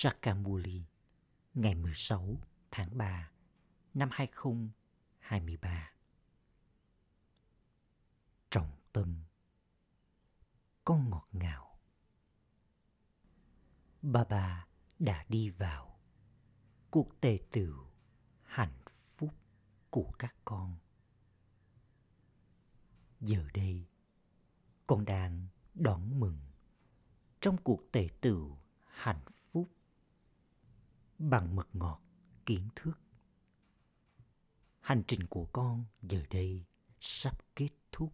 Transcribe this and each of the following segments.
Sakamuli ngày 16 tháng 3 năm 2023. Trọng tâm Con ngọt ngào Bà bà đã đi vào cuộc tề tựu hạnh phúc của các con. Giờ đây, con đang đón mừng trong cuộc tề tựu hạnh phúc bằng mật ngọt, kiến thức. Hành trình của con giờ đây sắp kết thúc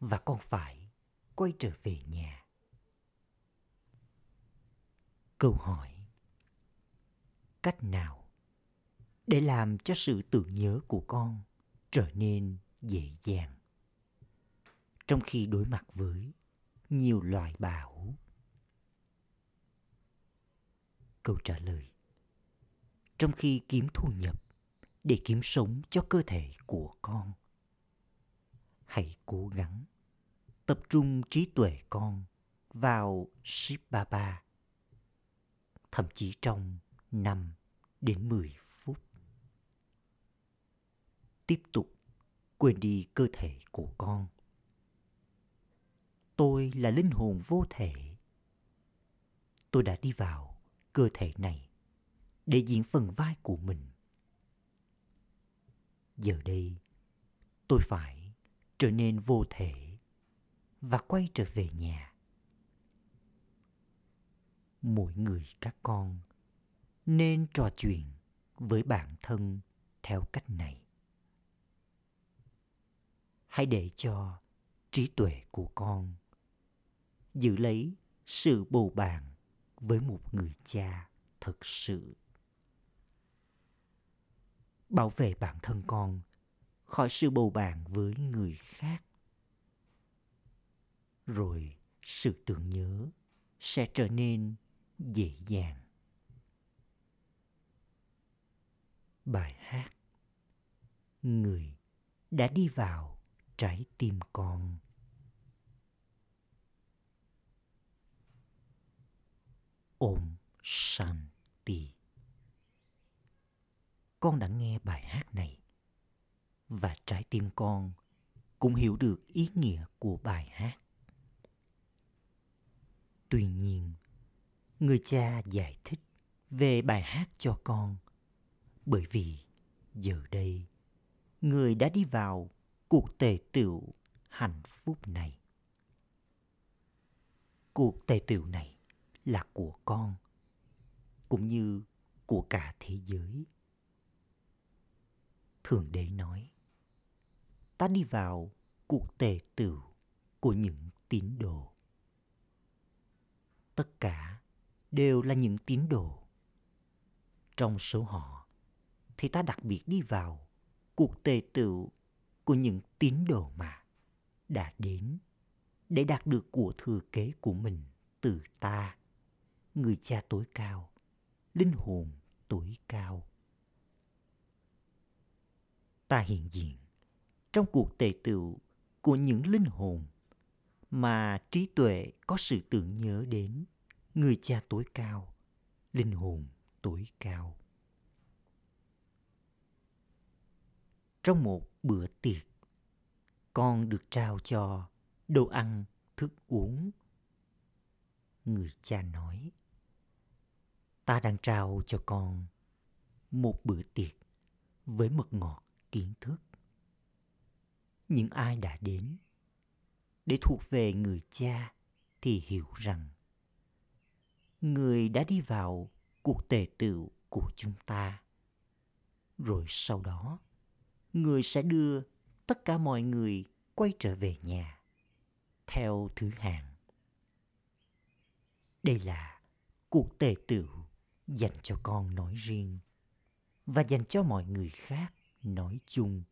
và con phải quay trở về nhà. Câu hỏi, Cách nào để làm cho sự tưởng nhớ của con trở nên dễ dàng trong khi đối mặt với nhiều loại bão? Câu trả lời Trong khi kiếm thu nhập để kiếm sống cho cơ thể của con, hãy cố gắng tập trung trí tuệ con vào ship ba ba thậm chí trong 5 đến 10 phút. Tiếp tục quên đi cơ thể của con. Tôi là linh hồn vô thể. Tôi đã đi vào cơ thể này để diễn phần vai của mình. Giờ đây, tôi phải trở nên vô thể và quay trở về nhà. Mỗi người các con nên trò chuyện với bản thân theo cách này. Hãy để cho trí tuệ của con giữ lấy sự bầu bàn với một người cha thực sự. Bảo vệ bản thân con khỏi sự bầu bạn với người khác. Rồi sự tưởng nhớ sẽ trở nên dễ dàng. Bài hát người đã đi vào trái tim con. Om shanti. Con đã nghe bài hát này và trái tim con cũng hiểu được ý nghĩa của bài hát. Tuy nhiên, người cha giải thích về bài hát cho con bởi vì giờ đây người đã đi vào cuộc tề tựu hạnh phúc này. Cuộc tề tựu này là của con, cũng như của cả thế giới. Thượng đế nói, ta đi vào cuộc tề tựu của những tín đồ. Tất cả đều là những tín đồ. Trong số họ thì ta đặc biệt đi vào cuộc tề tựu của những tín đồ mà đã đến để đạt được của thừa kế của mình từ ta người cha tối cao, linh hồn tối cao. Ta hiện diện trong cuộc tề tựu của những linh hồn mà trí tuệ có sự tưởng nhớ đến. Người cha tối cao, linh hồn tối cao. Trong một bữa tiệc, con được trao cho đồ ăn thức uống. Người cha nói ta đang trao cho con một bữa tiệc với mật ngọt kiến thức. Những ai đã đến để thuộc về người cha thì hiểu rằng người đã đi vào cuộc tề tựu của chúng ta. Rồi sau đó, người sẽ đưa tất cả mọi người quay trở về nhà theo thứ hạng. Đây là cuộc tề tựu dành cho con nói riêng và dành cho mọi người khác nói chung.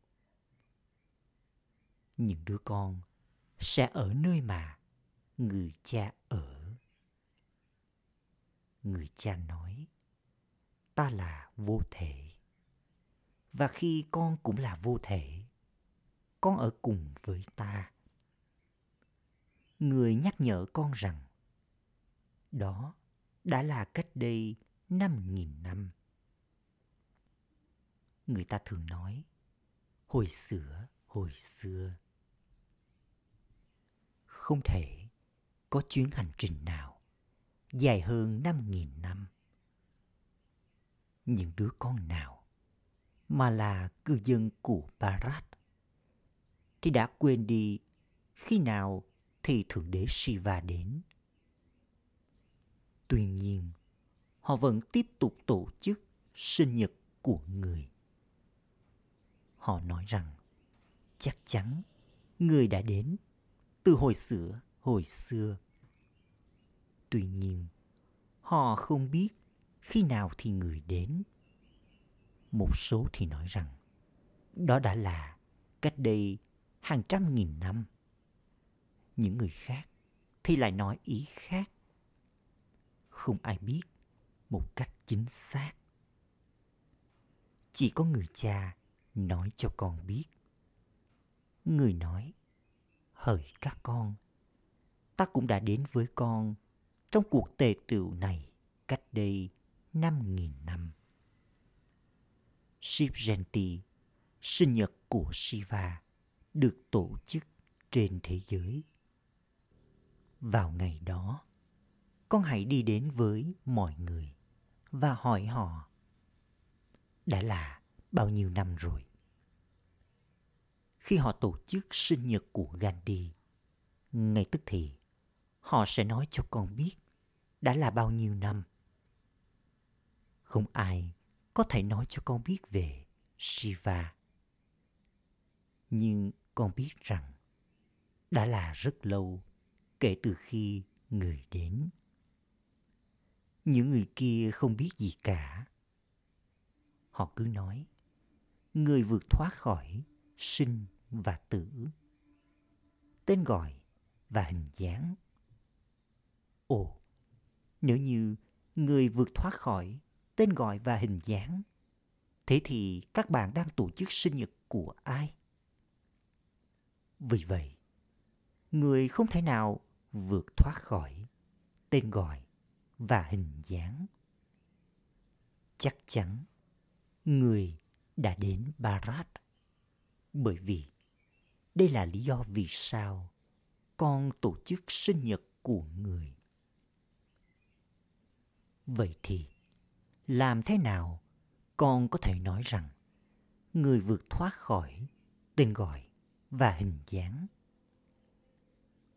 Những đứa con sẽ ở nơi mà người cha ở. Người cha nói, ta là vô thể. Và khi con cũng là vô thể, con ở cùng với ta. Người nhắc nhở con rằng, đó đã là cách đây năm nghìn năm. Người ta thường nói, hồi xưa, hồi xưa. Không thể có chuyến hành trình nào dài hơn năm nghìn năm. Những đứa con nào mà là cư dân của Bharat thì đã quên đi khi nào thì Thượng Đế Shiva đến. Tuy nhiên, họ vẫn tiếp tục tổ chức sinh nhật của người. Họ nói rằng chắc chắn người đã đến từ hồi xưa hồi xưa. Tuy nhiên, họ không biết khi nào thì người đến. Một số thì nói rằng đó đã là cách đây hàng trăm nghìn năm. Những người khác thì lại nói ý khác. Không ai biết một cách chính xác. Chỉ có người cha nói cho con biết. Người nói, hỡi các con, ta cũng đã đến với con trong cuộc tề tựu này cách đây năm nghìn năm. Shiv sinh nhật của Shiva, được tổ chức trên thế giới. Vào ngày đó, con hãy đi đến với mọi người và hỏi họ đã là bao nhiêu năm rồi. Khi họ tổ chức sinh nhật của Gandhi, ngay tức thì họ sẽ nói cho con biết đã là bao nhiêu năm. Không ai có thể nói cho con biết về Shiva. Nhưng con biết rằng đã là rất lâu kể từ khi người đến. Những người kia không biết gì cả. Họ cứ nói, người vượt thoát khỏi sinh và tử. Tên gọi và hình dáng. Ồ, nếu như người vượt thoát khỏi tên gọi và hình dáng, thế thì các bạn đang tổ chức sinh nhật của ai? Vì vậy, người không thể nào vượt thoát khỏi tên gọi và hình dáng. Chắc chắn người đã đến Barat bởi vì đây là lý do vì sao con tổ chức sinh nhật của người. Vậy thì, làm thế nào con có thể nói rằng người vượt thoát khỏi tên gọi và hình dáng?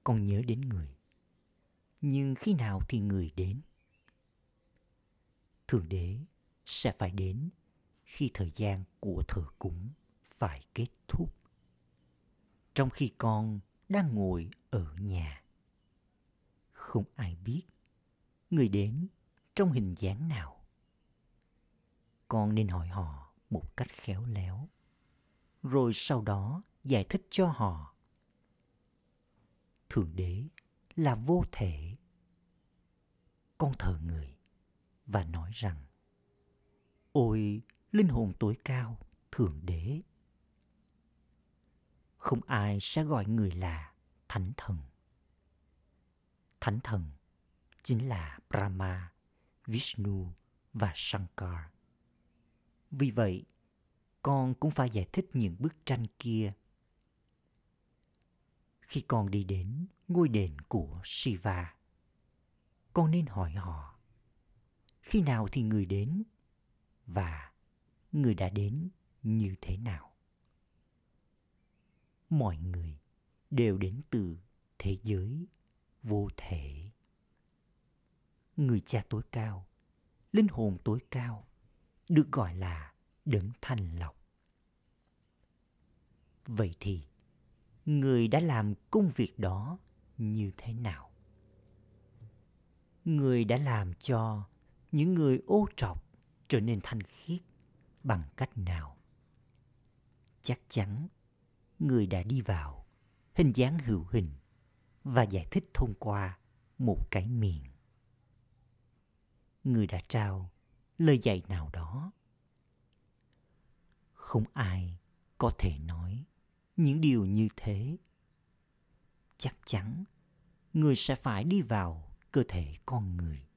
Con nhớ đến người, nhưng khi nào thì người đến? Thượng đế sẽ phải đến khi thời gian của thờ cúng phải kết thúc. Trong khi con đang ngồi ở nhà. Không ai biết người đến trong hình dáng nào. Con nên hỏi họ một cách khéo léo, rồi sau đó giải thích cho họ. Thượng đế là vô thể. Con thờ người và nói rằng Ôi, linh hồn tối cao, Thượng Đế. Không ai sẽ gọi người là Thánh Thần. Thánh Thần chính là Brahma, Vishnu và Shankar. Vì vậy, con cũng phải giải thích những bức tranh kia. Khi con đi đến ngôi đền của Shiva, con nên hỏi họ, khi nào thì người đến và người đã đến như thế nào? Mọi người đều đến từ thế giới vô thể người cha tối cao, linh hồn tối cao, được gọi là đấng thanh lọc. Vậy thì, người đã làm công việc đó như thế nào? Người đã làm cho những người ô trọc trở nên thanh khiết bằng cách nào? Chắc chắn người đã đi vào hình dáng hữu hình và giải thích thông qua một cái miệng người đã trao lời dạy nào đó không ai có thể nói những điều như thế chắc chắn người sẽ phải đi vào cơ thể con người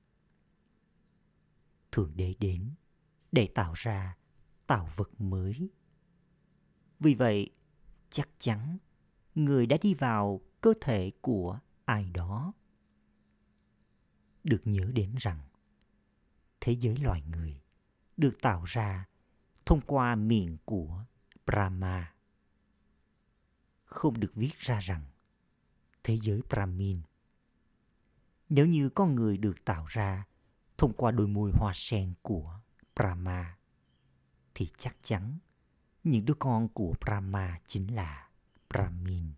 Thượng Đế đến để tạo ra tạo vật mới. Vì vậy, chắc chắn người đã đi vào cơ thể của ai đó. Được nhớ đến rằng thế giới loài người được tạo ra thông qua miệng của Brahma. Không được viết ra rằng thế giới Brahmin. Nếu như con người được tạo ra thông qua đôi môi hoa sen của Brahma, thì chắc chắn những đứa con của Brahma chính là Brahmin.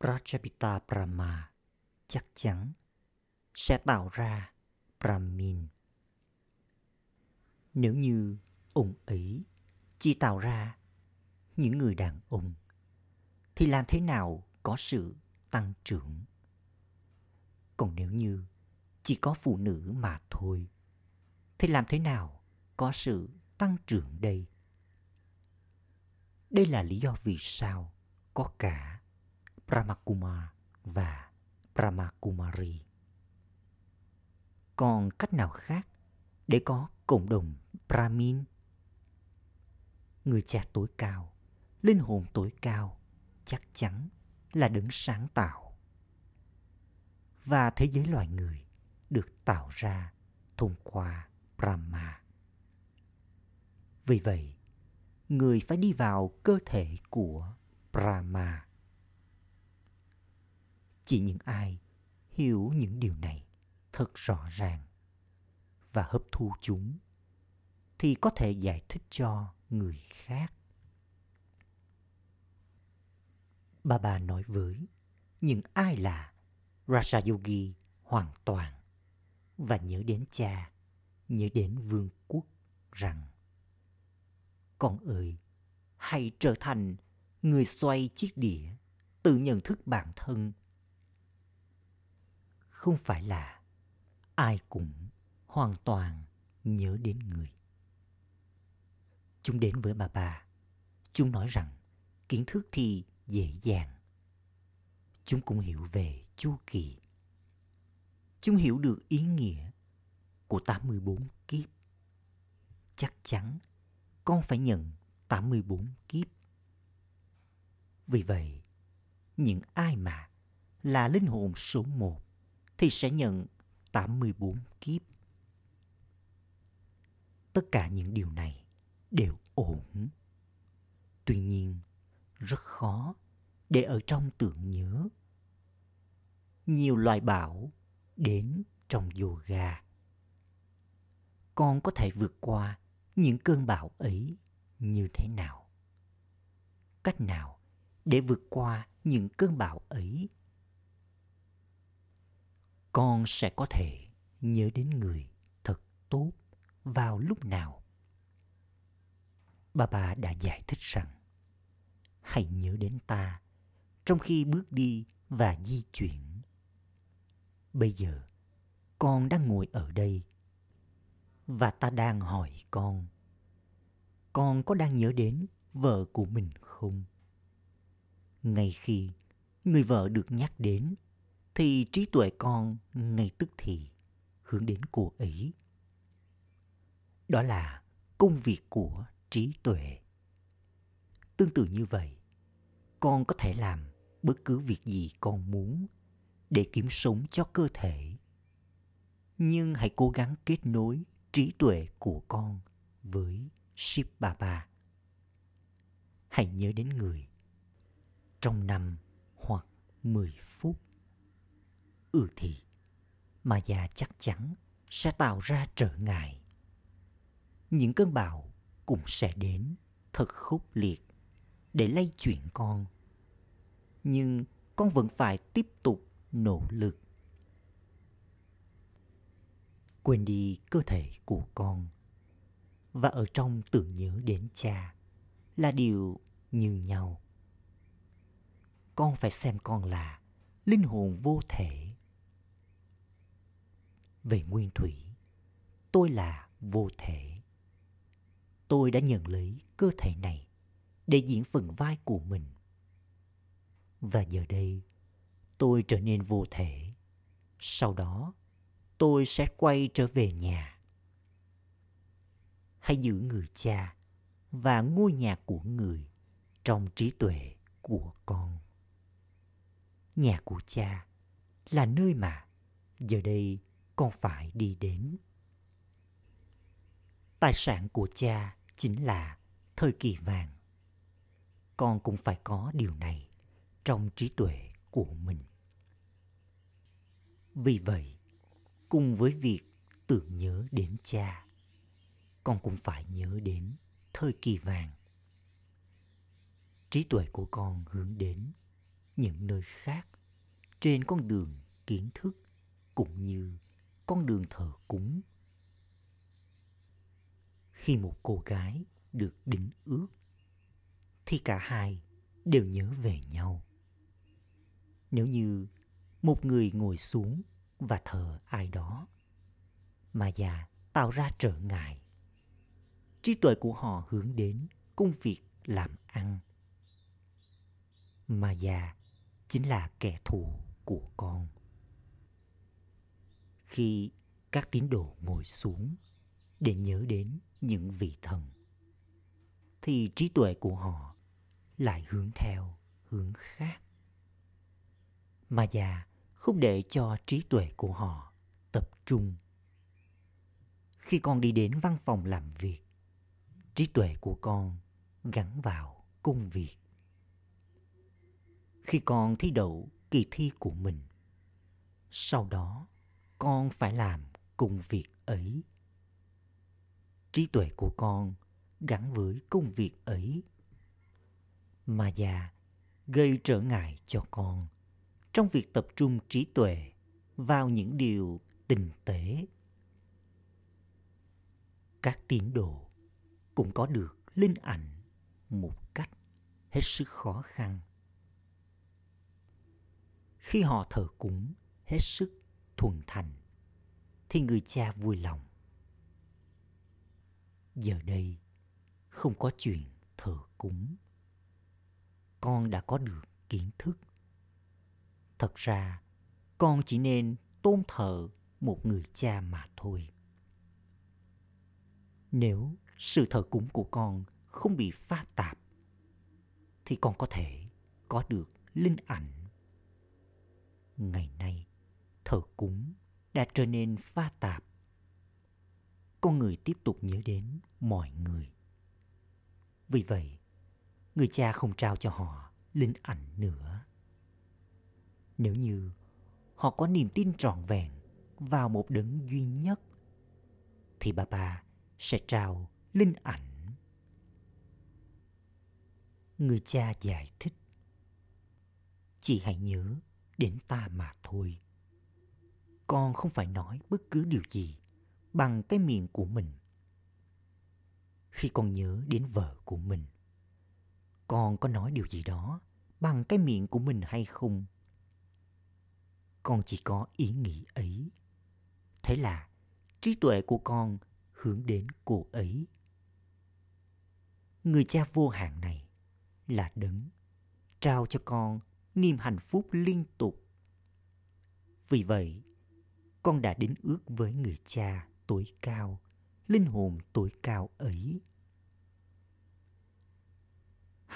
Prajapita Brahma chắc chắn sẽ tạo ra Brahmin. Nếu như ông ấy chỉ tạo ra những người đàn ông thì làm thế nào có sự tăng trưởng? Còn nếu như chỉ có phụ nữ mà thôi thì làm thế nào có sự tăng trưởng đây? Đây là lý do vì sao có cả Brahmakumar và Brahmakumari. Còn cách nào khác để có cộng đồng Brahmin? Người cha tối cao, linh hồn tối cao chắc chắn là đứng sáng tạo. Và thế giới loài người được tạo ra thông qua Brahma. Vì vậy, người phải đi vào cơ thể của Brahma. Chỉ những ai hiểu những điều này thật rõ ràng và hấp thu chúng thì có thể giải thích cho người khác. Bà bà nói với những ai là Raja Yogi hoàn toàn và nhớ đến cha, nhớ đến vương quốc rằng Con ơi, hãy trở thành người xoay chiếc đĩa, tự nhận thức bản thân. Không phải là ai cũng hoàn toàn nhớ đến người. Chúng đến với bà bà. Chúng nói rằng kiến thức thì dễ dàng. Chúng cũng hiểu về chu kỳ. Chúng hiểu được ý nghĩa của 84 kiếp. Chắc chắn con phải nhận 84 kiếp. Vì vậy, những ai mà là linh hồn số 1 thì sẽ nhận 84 kiếp. Tất cả những điều này đều ổn. Tuy nhiên, rất khó để ở trong tưởng nhớ. Nhiều loài bảo đến trong yoga. Con có thể vượt qua những cơn bão ấy như thế nào? Cách nào để vượt qua những cơn bão ấy? Con sẽ có thể nhớ đến người thật tốt vào lúc nào? Bà bà đã giải thích rằng hãy nhớ đến ta trong khi bước đi và di chuyển. Bây giờ, con đang ngồi ở đây và ta đang hỏi con. Con có đang nhớ đến vợ của mình không? Ngay khi người vợ được nhắc đến thì trí tuệ con ngay tức thì hướng đến cô ấy. Đó là công việc của trí tuệ. Tương tự như vậy, con có thể làm bất cứ việc gì con muốn để kiếm sống cho cơ thể. Nhưng hãy cố gắng kết nối trí tuệ của con với Shiv Baba. Hãy nhớ đến người trong năm hoặc 10 phút. Ừ thì, mà già chắc chắn sẽ tạo ra trở ngại. Những cơn bão cũng sẽ đến thật khốc liệt để lay chuyển con. Nhưng con vẫn phải tiếp tục nỗ lực. Quên đi cơ thể của con và ở trong tưởng nhớ đến cha là điều như nhau. Con phải xem con là linh hồn vô thể. Về nguyên thủy, tôi là vô thể tôi đã nhận lấy cơ thể này để diễn phần vai của mình. Và giờ đây, tôi trở nên vô thể. Sau đó, tôi sẽ quay trở về nhà. Hãy giữ người cha và ngôi nhà của người trong trí tuệ của con. Nhà của cha là nơi mà giờ đây con phải đi đến. Tài sản của cha chính là thời kỳ vàng. Con cũng phải có điều này trong trí tuệ của mình. Vì vậy, cùng với việc tưởng nhớ đến cha, con cũng phải nhớ đến thời kỳ vàng. Trí tuệ của con hướng đến những nơi khác trên con đường kiến thức cũng như con đường thờ cúng. Khi một cô gái được đính ước thì cả hai đều nhớ về nhau. Nếu như một người ngồi xuống và thờ ai đó, mà già tạo ra trở ngại, trí tuệ của họ hướng đến công việc làm ăn mà già chính là kẻ thù của con khi các tín đồ ngồi xuống để nhớ đến những vị thần, thì trí tuệ của họ lại hướng theo hướng khác. Mà già không để cho trí tuệ của họ tập trung. Khi con đi đến văn phòng làm việc, trí tuệ của con gắn vào công việc. Khi con thi đậu kỳ thi của mình, sau đó con phải làm công việc ấy. Trí tuệ của con gắn với công việc ấy mà già, gây trở ngại cho con. Trong việc tập trung trí tuệ vào những điều tinh tế, các tín đồ cũng có được linh ảnh một cách hết sức khó khăn. Khi họ thờ cúng hết sức thuần thành, thì người cha vui lòng. Giờ đây không có chuyện thờ cúng con đã có được kiến thức. Thật ra, con chỉ nên tôn thờ một người cha mà thôi. Nếu sự thờ cúng của con không bị pha tạp, thì con có thể có được linh ảnh. Ngày nay, thờ cúng đã trở nên pha tạp. Con người tiếp tục nhớ đến mọi người. Vì vậy người cha không trao cho họ linh ảnh nữa. Nếu như họ có niềm tin trọn vẹn vào một đấng duy nhất, thì bà bà sẽ trao linh ảnh. Người cha giải thích, chị hãy nhớ đến ta mà thôi. Con không phải nói bất cứ điều gì bằng cái miệng của mình. Khi con nhớ đến vợ của mình con có nói điều gì đó bằng cái miệng của mình hay không? Con chỉ có ý nghĩ ấy. Thế là trí tuệ của con hướng đến cô ấy. Người cha vô hạn này là đấng trao cho con niềm hạnh phúc liên tục. Vì vậy, con đã đến ước với người cha tối cao, linh hồn tối cao ấy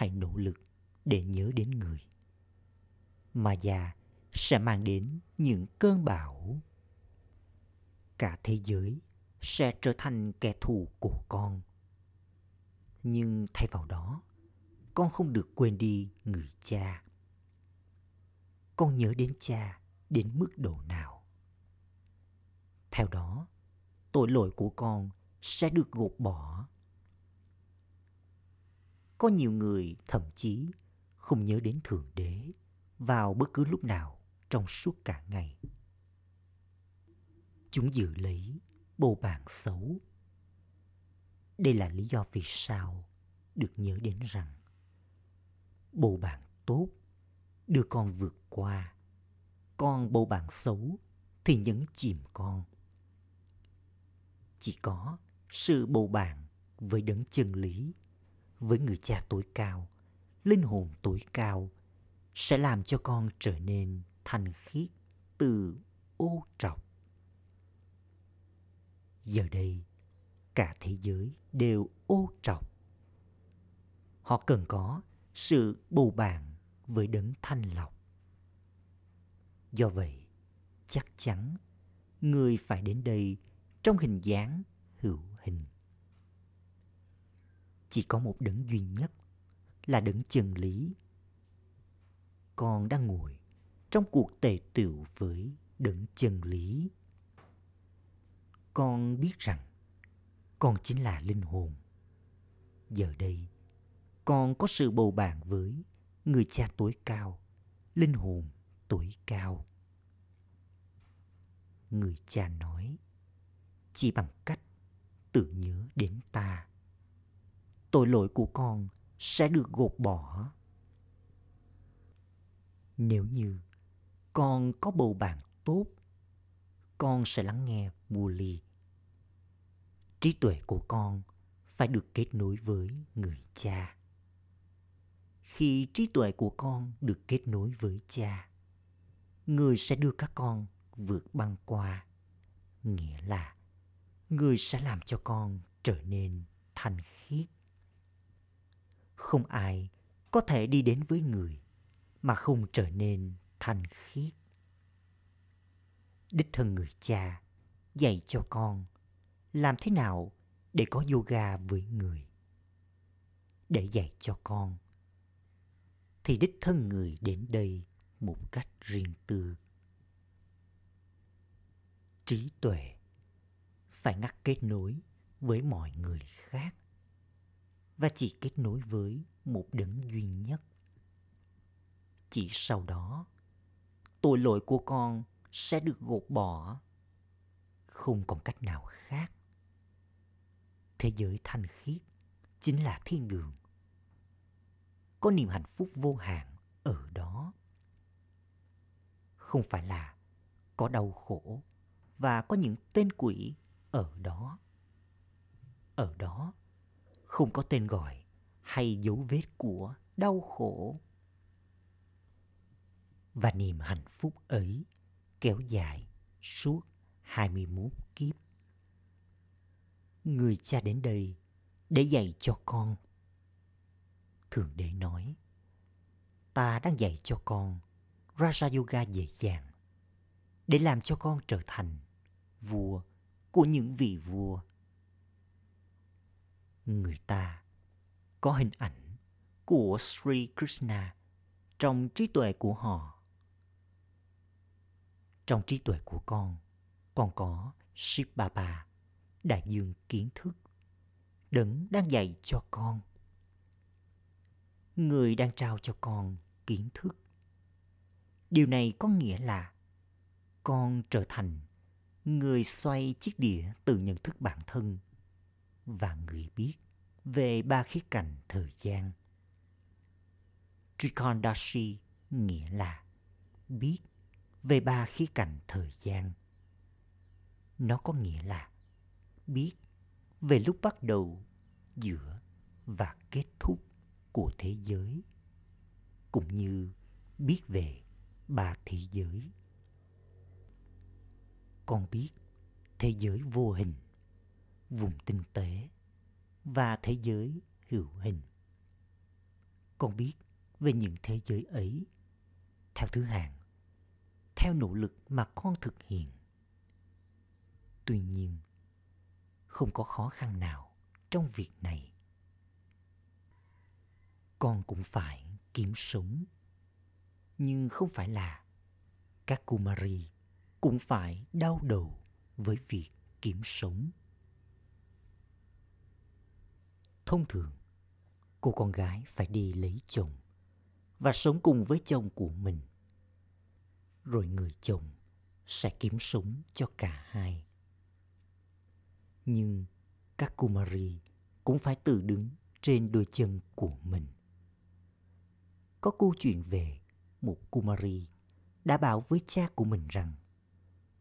hãy nỗ lực để nhớ đến người. Mà già sẽ mang đến những cơn bão. Cả thế giới sẽ trở thành kẻ thù của con. Nhưng thay vào đó, con không được quên đi người cha. Con nhớ đến cha đến mức độ nào? Theo đó, tội lỗi của con sẽ được gột bỏ có nhiều người, thậm chí, không nhớ đến thượng đế, vào bất cứ lúc nào trong suốt cả ngày. Chúng giữ lấy bồ bàn xấu. Đây là lý do vì sao được nhớ đến rằng bồ bàn tốt đưa con vượt qua. Còn bồ bàn xấu thì nhấn chìm con. Chỉ có sự bầu bàn với đấng chân lý với người cha tối cao linh hồn tối cao sẽ làm cho con trở nên thanh khiết từ ô trọc Giờ đây, cả thế giới đều ô trọc. Họ cần có sự bầu bạn với đấng thanh lọc. Do vậy, chắc chắn người phải đến đây trong hình dáng hữu hình. Chỉ có một đấng duy nhất là đấng chân lý. Con đang ngồi trong cuộc tề tựu với đấng chân lý. Con biết rằng con chính là linh hồn. Giờ đây, con có sự bầu bạn với người cha tối cao, linh hồn tối cao. Người cha nói, chỉ bằng cách tự nhớ đến ta. Tội lỗi của con sẽ được gột bỏ. Nếu như con có bầu bạn tốt, con sẽ lắng nghe Muli. Trí tuệ của con phải được kết nối với người cha. Khi trí tuệ của con được kết nối với cha, người sẽ đưa các con vượt băng qua. Nghĩa là người sẽ làm cho con trở nên thanh khiết. Không ai có thể đi đến với người mà không trở nên thanh khiết. Đích thân người cha dạy cho con làm thế nào để có yoga với người. Để dạy cho con, thì đích thân người đến đây một cách riêng tư. Trí tuệ phải ngắt kết nối với mọi người khác và chỉ kết nối với một đấng duy nhất. Chỉ sau đó, tội lỗi của con sẽ được gột bỏ. Không còn cách nào khác. Thế giới thanh khiết chính là thiên đường. Có niềm hạnh phúc vô hạn ở đó. Không phải là có đau khổ và có những tên quỷ ở đó. Ở đó không có tên gọi hay dấu vết của đau khổ. Và niềm hạnh phúc ấy kéo dài suốt 21 kiếp. Người cha đến đây để dạy cho con. Thượng đế nói, ta đang dạy cho con Raja Yoga dễ dàng để làm cho con trở thành vua của những vị vua. Người ta có hình ảnh của Sri Krishna trong trí tuệ của họ. Trong trí tuệ của con, còn có Shiv Baba, đại dương kiến thức, đấng đang dạy cho con. Người đang trao cho con kiến thức. Điều này có nghĩa là con trở thành người xoay chiếc đĩa từ nhận thức bản thân và người biết về ba khía cạnh thời gian. Trikondashi nghĩa là biết về ba khía cạnh thời gian. Nó có nghĩa là biết về lúc bắt đầu, giữa và kết thúc của thế giới, cũng như biết về ba thế giới con biết thế giới vô hình vùng tinh tế và thế giới hữu hình. Con biết về những thế giới ấy, theo thứ hạng, theo nỗ lực mà con thực hiện. Tuy nhiên, không có khó khăn nào trong việc này. Con cũng phải kiếm sống, nhưng không phải là các kumari cũng phải đau đầu với việc kiếm sống. Thông thường, cô con gái phải đi lấy chồng và sống cùng với chồng của mình. Rồi người chồng sẽ kiếm sống cho cả hai. Nhưng các Kumari cũng phải tự đứng trên đôi chân của mình. Có câu chuyện về một Kumari đã bảo với cha của mình rằng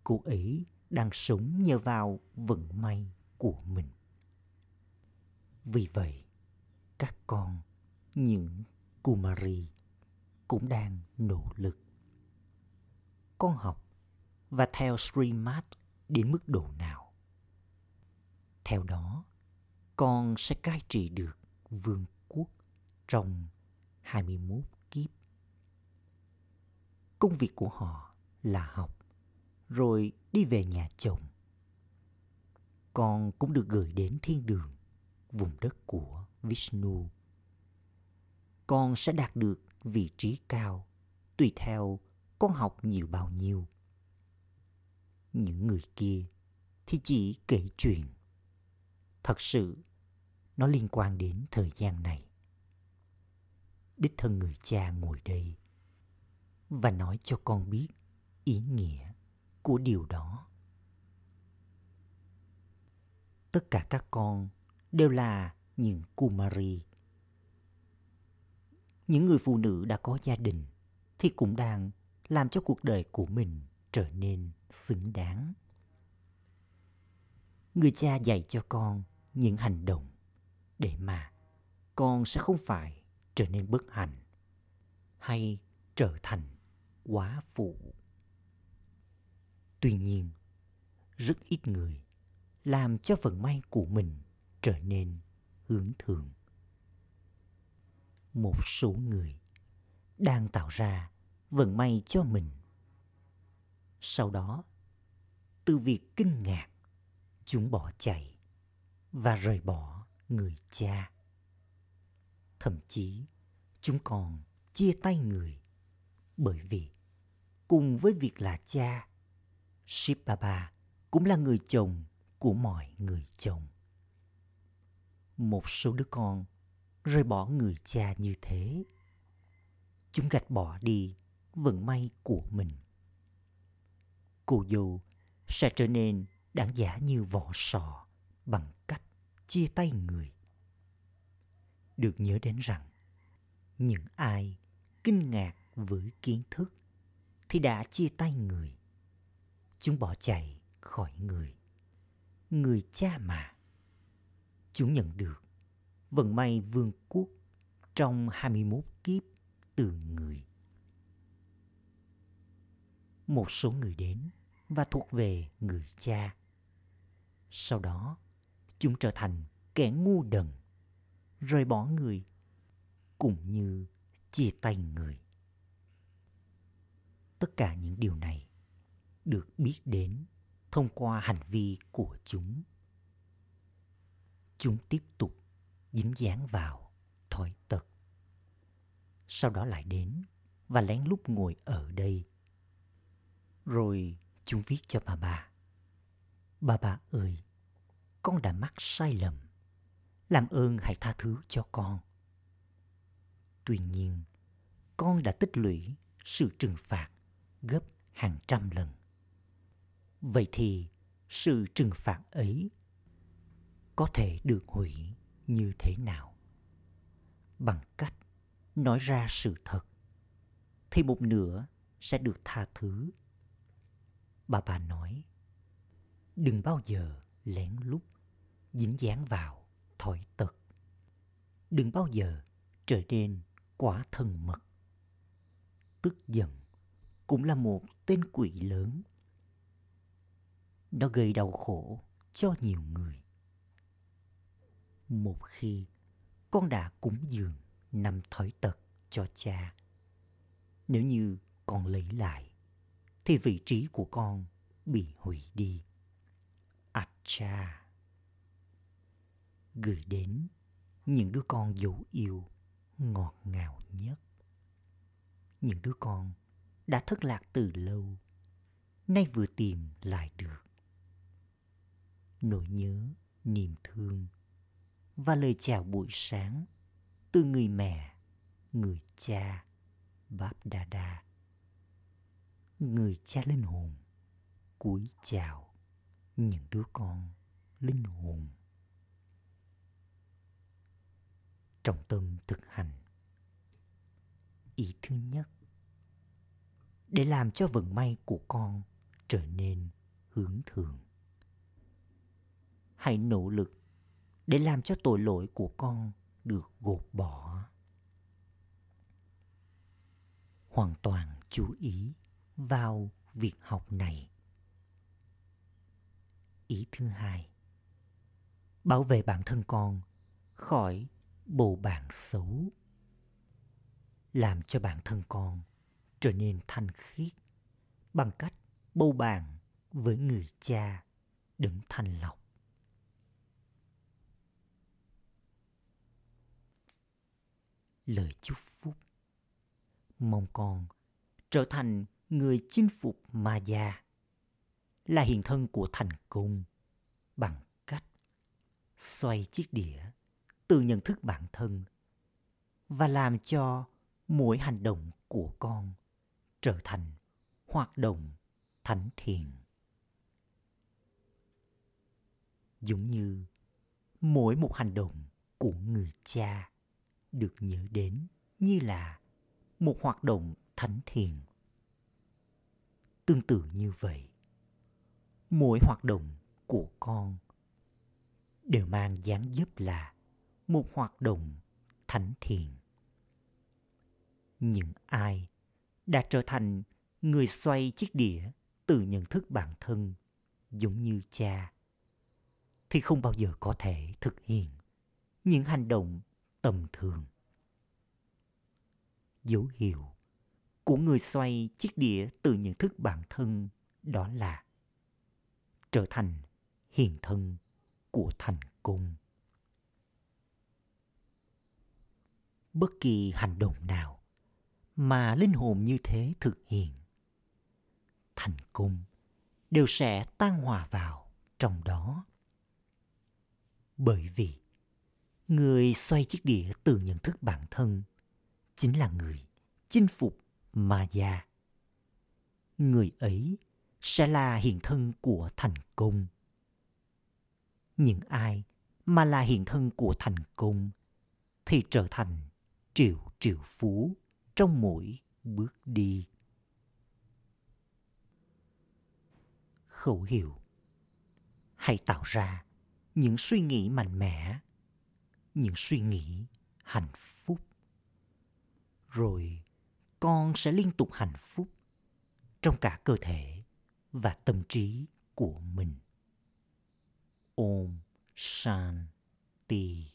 cô ấy đang sống nhờ vào vận may của mình. Vì vậy, các con, những Kumari cũng đang nỗ lực. Con học và theo Srimad đến mức độ nào? Theo đó, con sẽ cai trị được vương quốc trong 21 kiếp. Công việc của họ là học, rồi đi về nhà chồng. Con cũng được gửi đến thiên đường, vùng đất của Vishnu. Con sẽ đạt được vị trí cao tùy theo con học nhiều bao nhiêu. Những người kia thì chỉ kể chuyện. Thật sự, nó liên quan đến thời gian này. Đích thân người cha ngồi đây và nói cho con biết ý nghĩa của điều đó. Tất cả các con đều là những Kumari. Những người phụ nữ đã có gia đình thì cũng đang làm cho cuộc đời của mình trở nên xứng đáng. Người cha dạy cho con những hành động để mà con sẽ không phải trở nên bất hạnh hay trở thành quá phụ. Tuy nhiên, rất ít người làm cho vận may của mình trở nên hướng thường. Một số người đang tạo ra vận may cho mình. Sau đó, từ việc kinh ngạc, chúng bỏ chạy và rời bỏ người cha. Thậm chí, chúng còn chia tay người bởi vì cùng với việc là cha, Shiv Baba cũng là người chồng của mọi người chồng. Một số đứa con rời bỏ người cha như thế. Chúng gạch bỏ đi vận may của mình. Cô dâu sẽ trở nên đáng giả như vỏ sò bằng cách chia tay người. Được nhớ đến rằng, những ai kinh ngạc với kiến thức thì đã chia tay người. Chúng bỏ chạy khỏi người. Người cha mà. Chúng nhận được vận may vương quốc trong 21 kiếp từ người. Một số người đến và thuộc về người cha. Sau đó, chúng trở thành kẻ ngu đần, rời bỏ người, cũng như chia tay người. Tất cả những điều này được biết đến thông qua hành vi của chúng. Chúng tiếp tục dính dáng vào thói tật. Sau đó lại đến và lén lút ngồi ở đây. Rồi chúng viết cho bà bà. Bà bà ơi, con đã mắc sai lầm. Làm ơn hãy tha thứ cho con. Tuy nhiên, con đã tích lũy sự trừng phạt gấp hàng trăm lần. Vậy thì sự trừng phạt ấy có thể được hủy như thế nào? Bằng cách nói ra sự thật thì một nửa sẽ được tha thứ. Bà bà nói, đừng bao giờ lén lút dính dáng vào thói tật. Đừng bao giờ trở nên quá thân mật. Tức giận cũng là một tên quỷ lớn. Nó gây đau khổ cho nhiều người. Một khi con đã cúng dường năm thói tật cho cha, nếu như con lấy lại, thì vị trí của con bị hủy đi. Acha gửi đến những đứa con dấu yêu ngọt ngào nhất. Những đứa con đã thất lạc từ lâu, nay vừa tìm lại được. Nỗi nhớ, niềm thương và lời chào buổi sáng từ người mẹ, người cha, Báp Đa Đa. Người cha linh hồn, cúi chào những đứa con linh hồn. Trọng tâm thực hành Ý thứ nhất Để làm cho vận may của con trở nên hướng thường Hãy nỗ lực để làm cho tội lỗi của con được gột bỏ. Hoàn toàn chú ý vào việc học này. Ý thứ hai, bảo vệ bản thân con khỏi bồ bạn xấu làm cho bản thân con trở nên thanh khiết bằng cách bầu bạn với người cha đứng thanh lọc lời chúc phúc. Mong con trở thành người chinh phục ma già, là hiện thân của thành công bằng cách xoay chiếc đĩa từ nhận thức bản thân và làm cho mỗi hành động của con trở thành hoạt động thánh thiện. Giống như mỗi một hành động của người cha được nhớ đến như là một hoạt động thánh thiện tương tự như vậy, mỗi hoạt động của con đều mang dáng dấp là một hoạt động thánh thiện những ai đã trở thành người xoay chiếc đĩa từ nhận thức bản thân giống như cha thì không bao giờ có thể thực hiện những hành động tầm thường. Dấu hiệu của người xoay chiếc đĩa từ nhận thức bản thân đó là trở thành hiện thân của thành công. Bất kỳ hành động nào mà linh hồn như thế thực hiện, thành công đều sẽ tan hòa vào trong đó. Bởi vì người xoay chiếc đĩa từ nhận thức bản thân chính là người chinh phục ma gia người ấy sẽ là hiện thân của thành công. Những ai mà là hiện thân của thành công thì trở thành triệu triệu phú trong mỗi bước đi. Khẩu hiệu. Hãy tạo ra những suy nghĩ mạnh mẽ những suy nghĩ, hạnh phúc rồi con sẽ liên tục hạnh phúc trong cả cơ thể và tâm trí của mình. Om Shanti